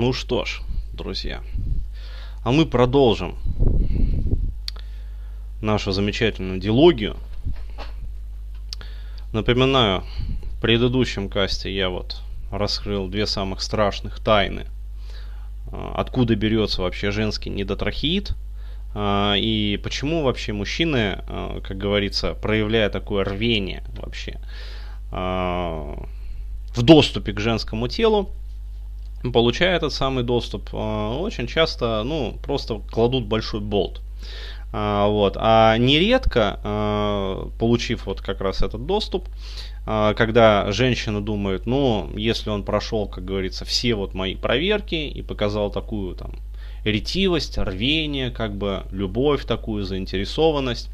Ну что ж, друзья, а мы продолжим нашу замечательную диалогию. Напоминаю, в предыдущем касте я вот раскрыл две самых страшных тайны. А, откуда берется вообще женский недотрахеид а, и почему вообще мужчины, а, как говорится, проявляя такое рвение вообще в доступе к женскому телу, получая этот самый доступ, очень часто, ну, просто кладут большой болт. А, вот. А нередко, а, получив вот как раз этот доступ, а, когда женщина думает, ну, если он прошел, как говорится, все вот мои проверки и показал такую там ретивость, рвение, как бы любовь такую, заинтересованность,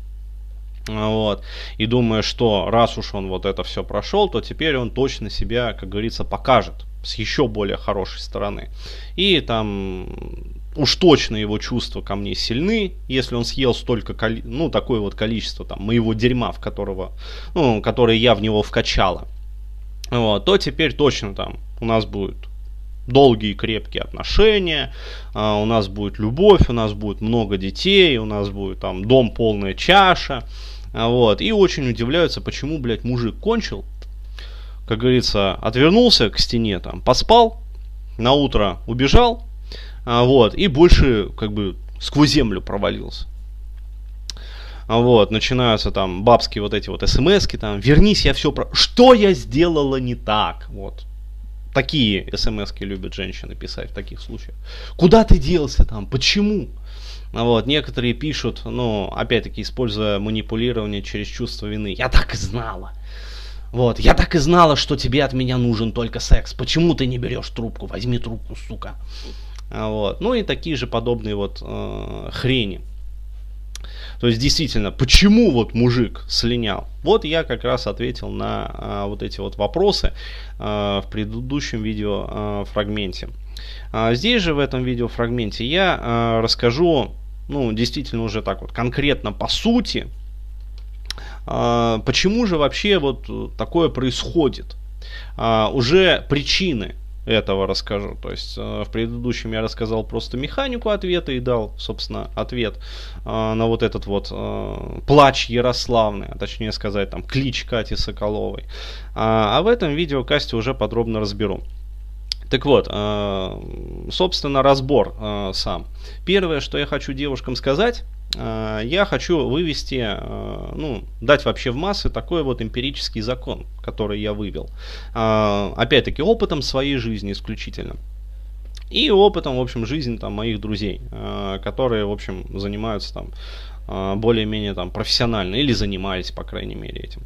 вот. И думая, что раз уж он вот это все прошел, то теперь он точно себя, как говорится, покажет с еще более хорошей стороны. И там уж точно его чувства ко мне сильны, если он съел столько, ну, такое вот количество там моего дерьма, в которого, ну, которое я в него вкачала, вот, то теперь точно там у нас будет долгие крепкие отношения, а, у нас будет любовь, у нас будет много детей, у нас будет там дом полная чаша, вот, и очень удивляются, почему, блядь, мужик кончил, как говорится, отвернулся к стене, там, поспал, на утро убежал, а, вот, и больше как бы сквозь землю провалился. А, вот, начинаются там бабские вот эти вот смски, там, вернись, я все про... Что я сделала не так? Вот. Такие смски любят женщины писать в таких случаях. Куда ты делся там? Почему? А, вот, некоторые пишут, ну, опять-таки, используя манипулирование через чувство вины. Я так и знала. Вот, я так и знала, что тебе от меня нужен только секс. Почему ты не берешь трубку? Возьми трубку, сука. А, вот. Ну и такие же подобные вот э, хрени. То есть действительно, почему вот мужик слинял? Вот я как раз ответил на а, вот эти вот вопросы а, в предыдущем видео а, фрагменте. А, здесь же в этом видеофрагменте я а, расскажу, ну действительно уже так вот конкретно по сути, а, почему же вообще вот такое происходит. А, уже причины этого расскажу. То есть э, в предыдущем я рассказал просто механику ответа и дал, собственно, ответ на вот этот вот плач Ярославны, а точнее сказать, там, клич Кати Соколовой. А, а в этом видеокасте уже подробно разберу. Так вот, собственно, разбор сам. Первое, что я хочу девушкам сказать, Э, я хочу вывести, э, ну, дать вообще в массы такой вот эмпирический закон, который я вывел. Э, опять-таки, опытом своей жизни исключительно. И опытом, в общем, жизни там моих друзей, которые, в общем, занимаются там более-менее там профессионально или занимались, по крайней мере, этим.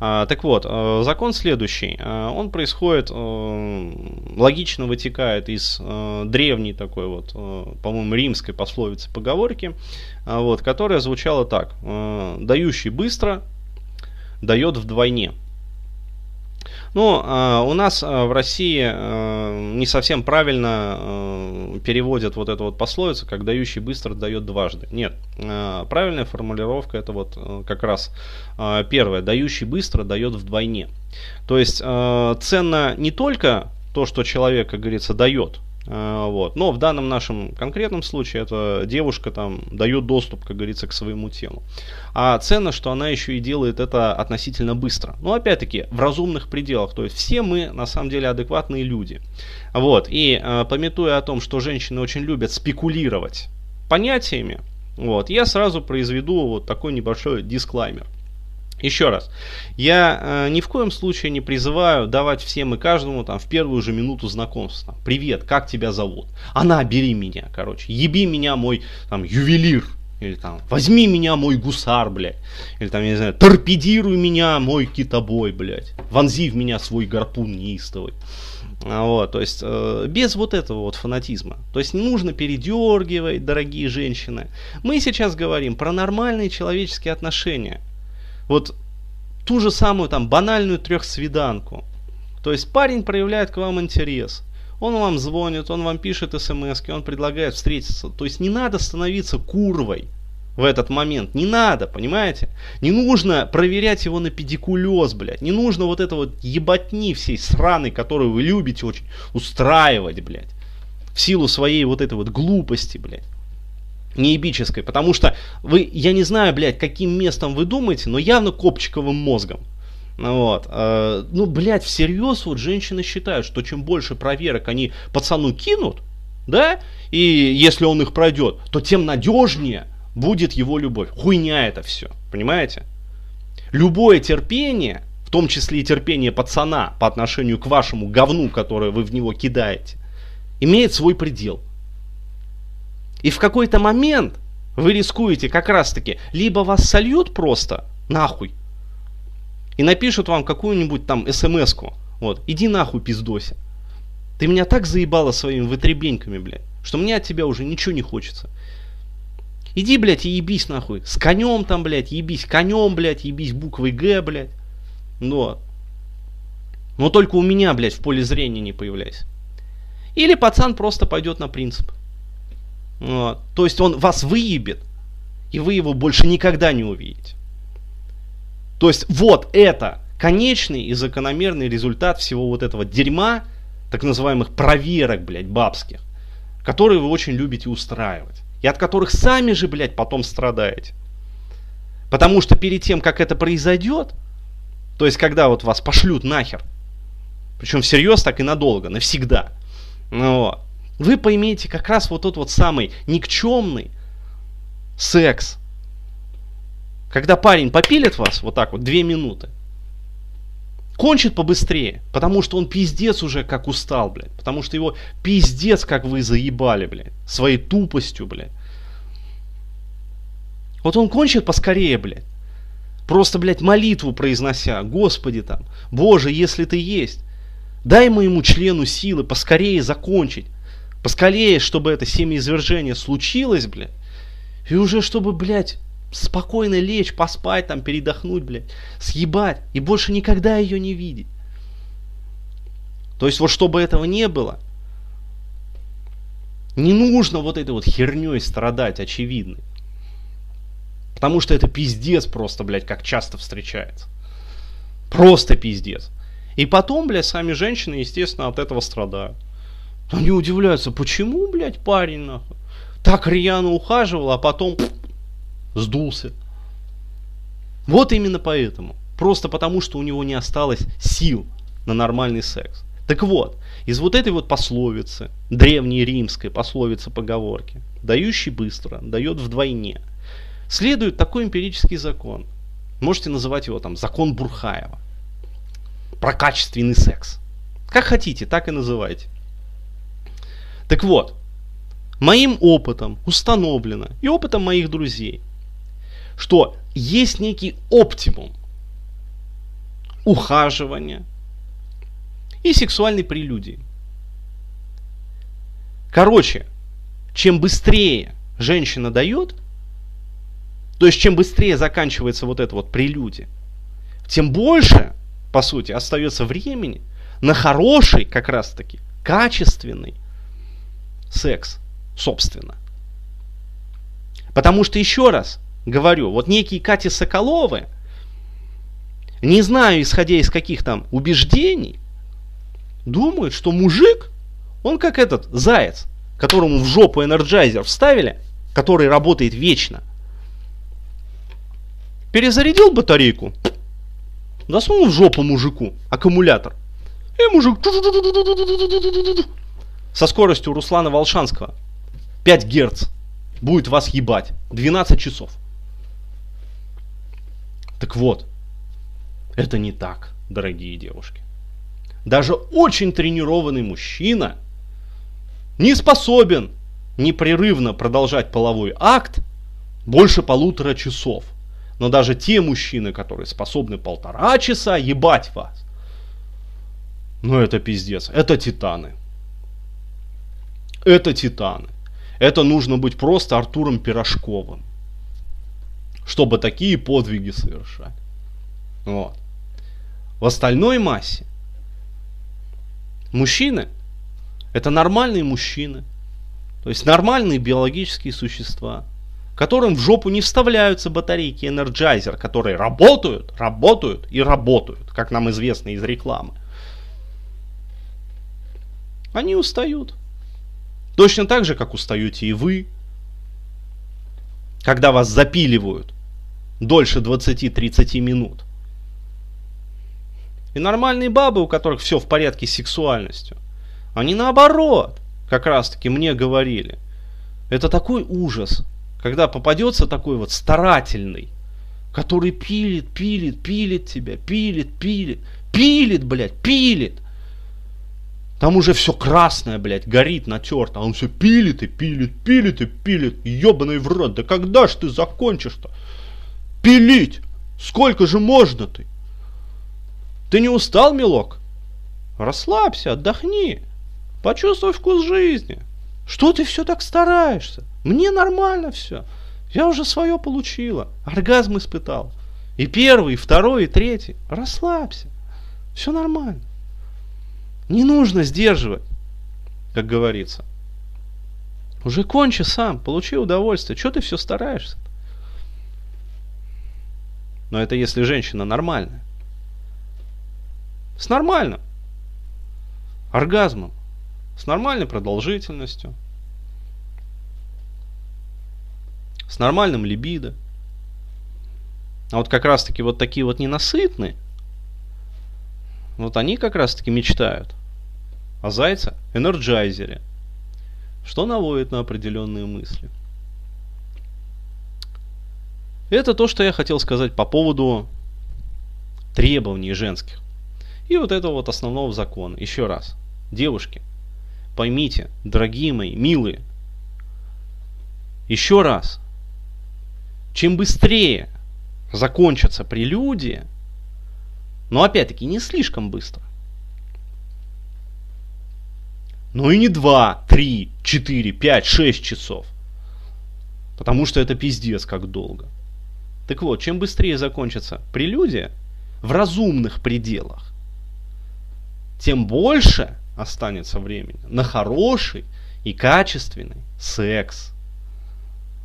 А, так вот, э, закон следующий. Э, он происходит, э, логично вытекает из древней такой вот, по-моему, римской пословицы поговорки, вот, которая звучала так. Дающий быстро дает вдвойне. Ну, а, у нас а, в России а, не совсем правильно переводят вот эту вот пословицу, как дающий быстро дает дважды. Нет, правильная формулировка это вот как раз первое, дающий быстро дает вдвойне. То есть ценно не только то, что человек, как говорится, дает, вот. Но в данном нашем конкретном случае эта девушка там дает доступ, как говорится, к своему телу. А ценно, что она еще и делает это относительно быстро. Но опять-таки в разумных пределах. То есть все мы на самом деле адекватные люди. Вот. И э, пометуя о том, что женщины очень любят спекулировать понятиями, вот, я сразу произведу вот такой небольшой дисклаймер. Еще раз, я э, ни в коем случае не призываю давать всем и каждому там в первую же минуту знакомства. Привет, как тебя зовут? Она, бери меня, короче, еби меня мой там ювелир. Или там, возьми меня мой гусар, блядь. Или там, я не знаю, торпедируй меня мой китобой, блядь. Вонзи в меня свой гарпун неистовый. А вот, то есть э, без вот этого вот фанатизма. То есть не нужно передергивать, дорогие женщины. Мы сейчас говорим про нормальные человеческие отношения вот ту же самую там банальную трехсвиданку. То есть парень проявляет к вам интерес. Он вам звонит, он вам пишет смс, он предлагает встретиться. То есть не надо становиться курвой в этот момент. Не надо, понимаете? Не нужно проверять его на педикулез, блядь. Не нужно вот это вот ебатни всей сраной, которую вы любите очень, устраивать, блядь. в силу своей вот этой вот глупости, блядь неебической, потому что вы, я не знаю, блядь, каким местом вы думаете, но явно копчиковым мозгом. Вот. Э, ну, блядь, всерьез вот женщины считают, что чем больше проверок они пацану кинут, да, и если он их пройдет, то тем надежнее будет его любовь. Хуйня это все, понимаете? Любое терпение, в том числе и терпение пацана по отношению к вашему говну, которое вы в него кидаете, имеет свой предел. И в какой-то момент вы рискуете как раз таки, либо вас сольют просто нахуй, и напишут вам какую-нибудь там смс-ку, вот, иди нахуй пиздося. Ты меня так заебала своими вытребеньками, блядь, что мне от тебя уже ничего не хочется. Иди, блядь, и ебись нахуй. С конем там, блядь, ебись конем, блядь, ебись буквой Г, блядь. Но. Но только у меня, блядь, в поле зрения не появляйся. Или пацан просто пойдет на принцип. Вот. То есть он вас выебет, и вы его больше никогда не увидите. То есть вот это конечный и закономерный результат всего вот этого дерьма, так называемых проверок, блядь, бабских, которые вы очень любите устраивать. И от которых сами же, блядь, потом страдаете. Потому что перед тем, как это произойдет, то есть когда вот вас пошлют нахер, причем всерьез так и надолго, навсегда, ну, вот, вы поймете как раз вот тот вот самый никчемный секс. Когда парень попилит вас вот так вот две минуты, кончит побыстрее, потому что он пиздец уже как устал, блядь. Потому что его пиздец как вы заебали, блядь. Своей тупостью, блядь. Вот он кончит поскорее, блядь. Просто, блядь, молитву произнося. Господи там, Боже, если ты есть, дай моему члену силы поскорее закончить. Поскорее, чтобы это семяизвержение случилось, блядь. И уже чтобы, блядь, спокойно лечь, поспать, там, передохнуть, блядь, съебать, и больше никогда ее не видеть. То есть вот чтобы этого не было, не нужно вот этой вот херней страдать, очевидно. Потому что это пиздец просто, блядь, как часто встречается. Просто пиздец. И потом, блядь, сами женщины, естественно, от этого страдают. Они удивляются, почему, блядь, парень, нахуй, так рьяно ухаживал, а потом сдулся. Вот именно поэтому. Просто потому, что у него не осталось сил на нормальный секс. Так вот, из вот этой вот пословицы, древней римской пословицы поговорки, дающий быстро, дает вдвойне, следует такой эмпирический закон. Можете называть его там закон Бурхаева. Про качественный секс. Как хотите, так и называйте. Так вот, моим опытом установлено, и опытом моих друзей, что есть некий оптимум ухаживания и сексуальной прелюдии. Короче, чем быстрее женщина дает, то есть чем быстрее заканчивается вот это вот прелюдия, тем больше, по сути, остается времени на хороший, как раз таки, качественный секс, собственно. Потому что, еще раз, говорю, вот некие Кати Соколовы, не знаю, исходя из каких там убеждений, думают, что мужик, он как этот заяц, которому в жопу энерджайзер вставили, который работает вечно. Перезарядил батарейку, засунул в жопу мужику аккумулятор. И мужик со скоростью Руслана Волшанского 5 Герц будет вас ебать 12 часов. Так вот, это не так, дорогие девушки. Даже очень тренированный мужчина не способен непрерывно продолжать половой акт больше полутора часов. Но даже те мужчины, которые способны полтора часа ебать вас, ну это пиздец, это титаны. Это титаны. Это нужно быть просто Артуром Пирожковым чтобы такие подвиги совершать. Вот. В остальной массе мужчины это нормальные мужчины, то есть нормальные биологические существа, которым в жопу не вставляются батарейки Energizer, которые работают, работают и работают, как нам известно из рекламы. Они устают. Точно так же, как устаете и вы, когда вас запиливают дольше 20-30 минут. И нормальные бабы, у которых все в порядке с сексуальностью, они наоборот, как раз таки мне говорили. Это такой ужас, когда попадется такой вот старательный, который пилит, пилит, пилит тебя, пилит, пилит, пилит, блядь, пилит. Там уже все красное, блядь, горит, натерто. А он все пилит и пилит, пилит и пилит. Ебаный в рот, да когда ж ты закончишь-то? Пилить! Сколько же можно ты? Ты не устал, милок? Расслабься, отдохни. Почувствуй вкус жизни. Что ты все так стараешься? Мне нормально все. Я уже свое получила. Оргазм испытал. И первый, и второй, и третий. Расслабься. Все нормально. Не нужно сдерживать, как говорится. Уже кончи сам, получи удовольствие. Чего ты все стараешься? Но это если женщина нормальная. С нормальным оргазмом, с нормальной продолжительностью, с нормальным либидо. А вот как раз таки вот такие вот ненасытные, вот они как раз таки мечтают о зайце энерджайзере, что наводит на определенные мысли. Это то, что я хотел сказать по поводу требований женских. И вот этого вот основного закона. Еще раз. Девушки, поймите, дорогие мои, милые, еще раз, чем быстрее закончится прелюдия, но опять-таки не слишком быстро, но и не 2, 3, 4, 5, 6 часов, потому что это пиздец как долго. Так вот, чем быстрее закончится прелюдия в разумных пределах, тем больше останется времени на хороший и качественный секс.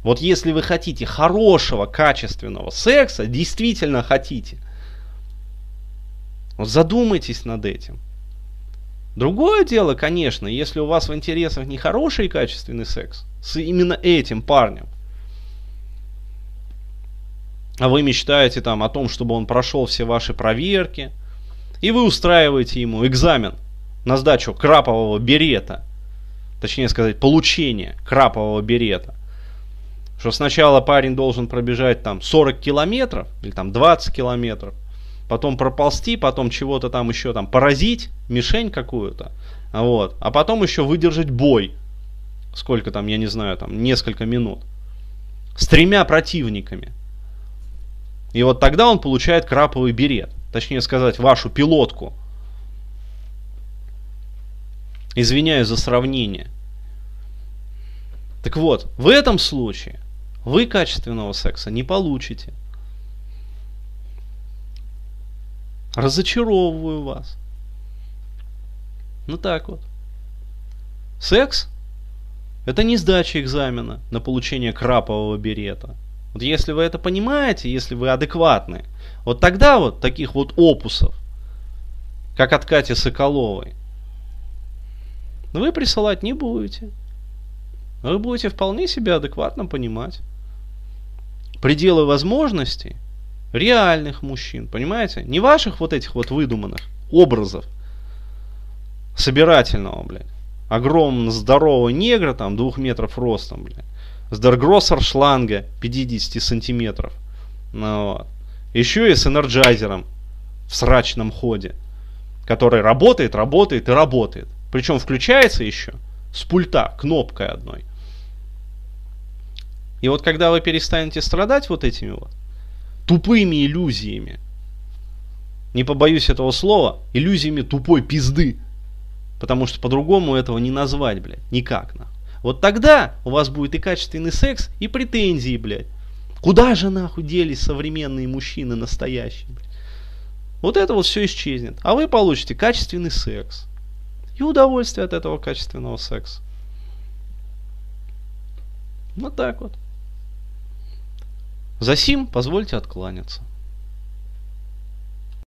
Вот если вы хотите хорошего, качественного секса, действительно хотите, вот задумайтесь над этим. Другое дело, конечно, если у вас в интересах не хороший и качественный секс с именно этим парнем, а вы мечтаете там о том, чтобы он прошел все ваши проверки, и вы устраиваете ему экзамен на сдачу крапового берета, точнее сказать, получение крапового берета, что сначала парень должен пробежать там 40 километров или там 20 километров, потом проползти, потом чего-то там еще там поразить, мишень какую-то, вот, а потом еще выдержать бой, сколько там, я не знаю, там несколько минут, с тремя противниками. И вот тогда он получает краповый берет, точнее сказать, вашу пилотку, Извиняюсь за сравнение. Так вот, в этом случае вы качественного секса не получите. Разочаровываю вас. Ну так вот. Секс – это не сдача экзамена на получение крапового берета. Вот если вы это понимаете, если вы адекватны, вот тогда вот таких вот опусов, как от Кати Соколовой, вы присылать не будете. Вы будете вполне себя адекватно понимать. Пределы возможностей реальных мужчин, понимаете? Не ваших вот этих вот выдуманных образов собирательного, блядь. Огромного здорового негра, там, двух метров ростом, блядь. С Дергроссер шланга 50 сантиметров. Ну, вот. Еще и с энерджайзером в срачном ходе, который работает, работает и работает. Причем включается еще с пульта кнопкой одной. И вот когда вы перестанете страдать вот этими вот тупыми иллюзиями, не побоюсь этого слова, иллюзиями тупой пизды, потому что по-другому этого не назвать, блядь, никак, на. Вот тогда у вас будет и качественный секс, и претензии, блядь. Куда же нахуй делись современные мужчины настоящие, блядь? Вот это вот все исчезнет. А вы получите качественный секс и удовольствие от этого качественного секса. Вот так вот. За сим позвольте откланяться.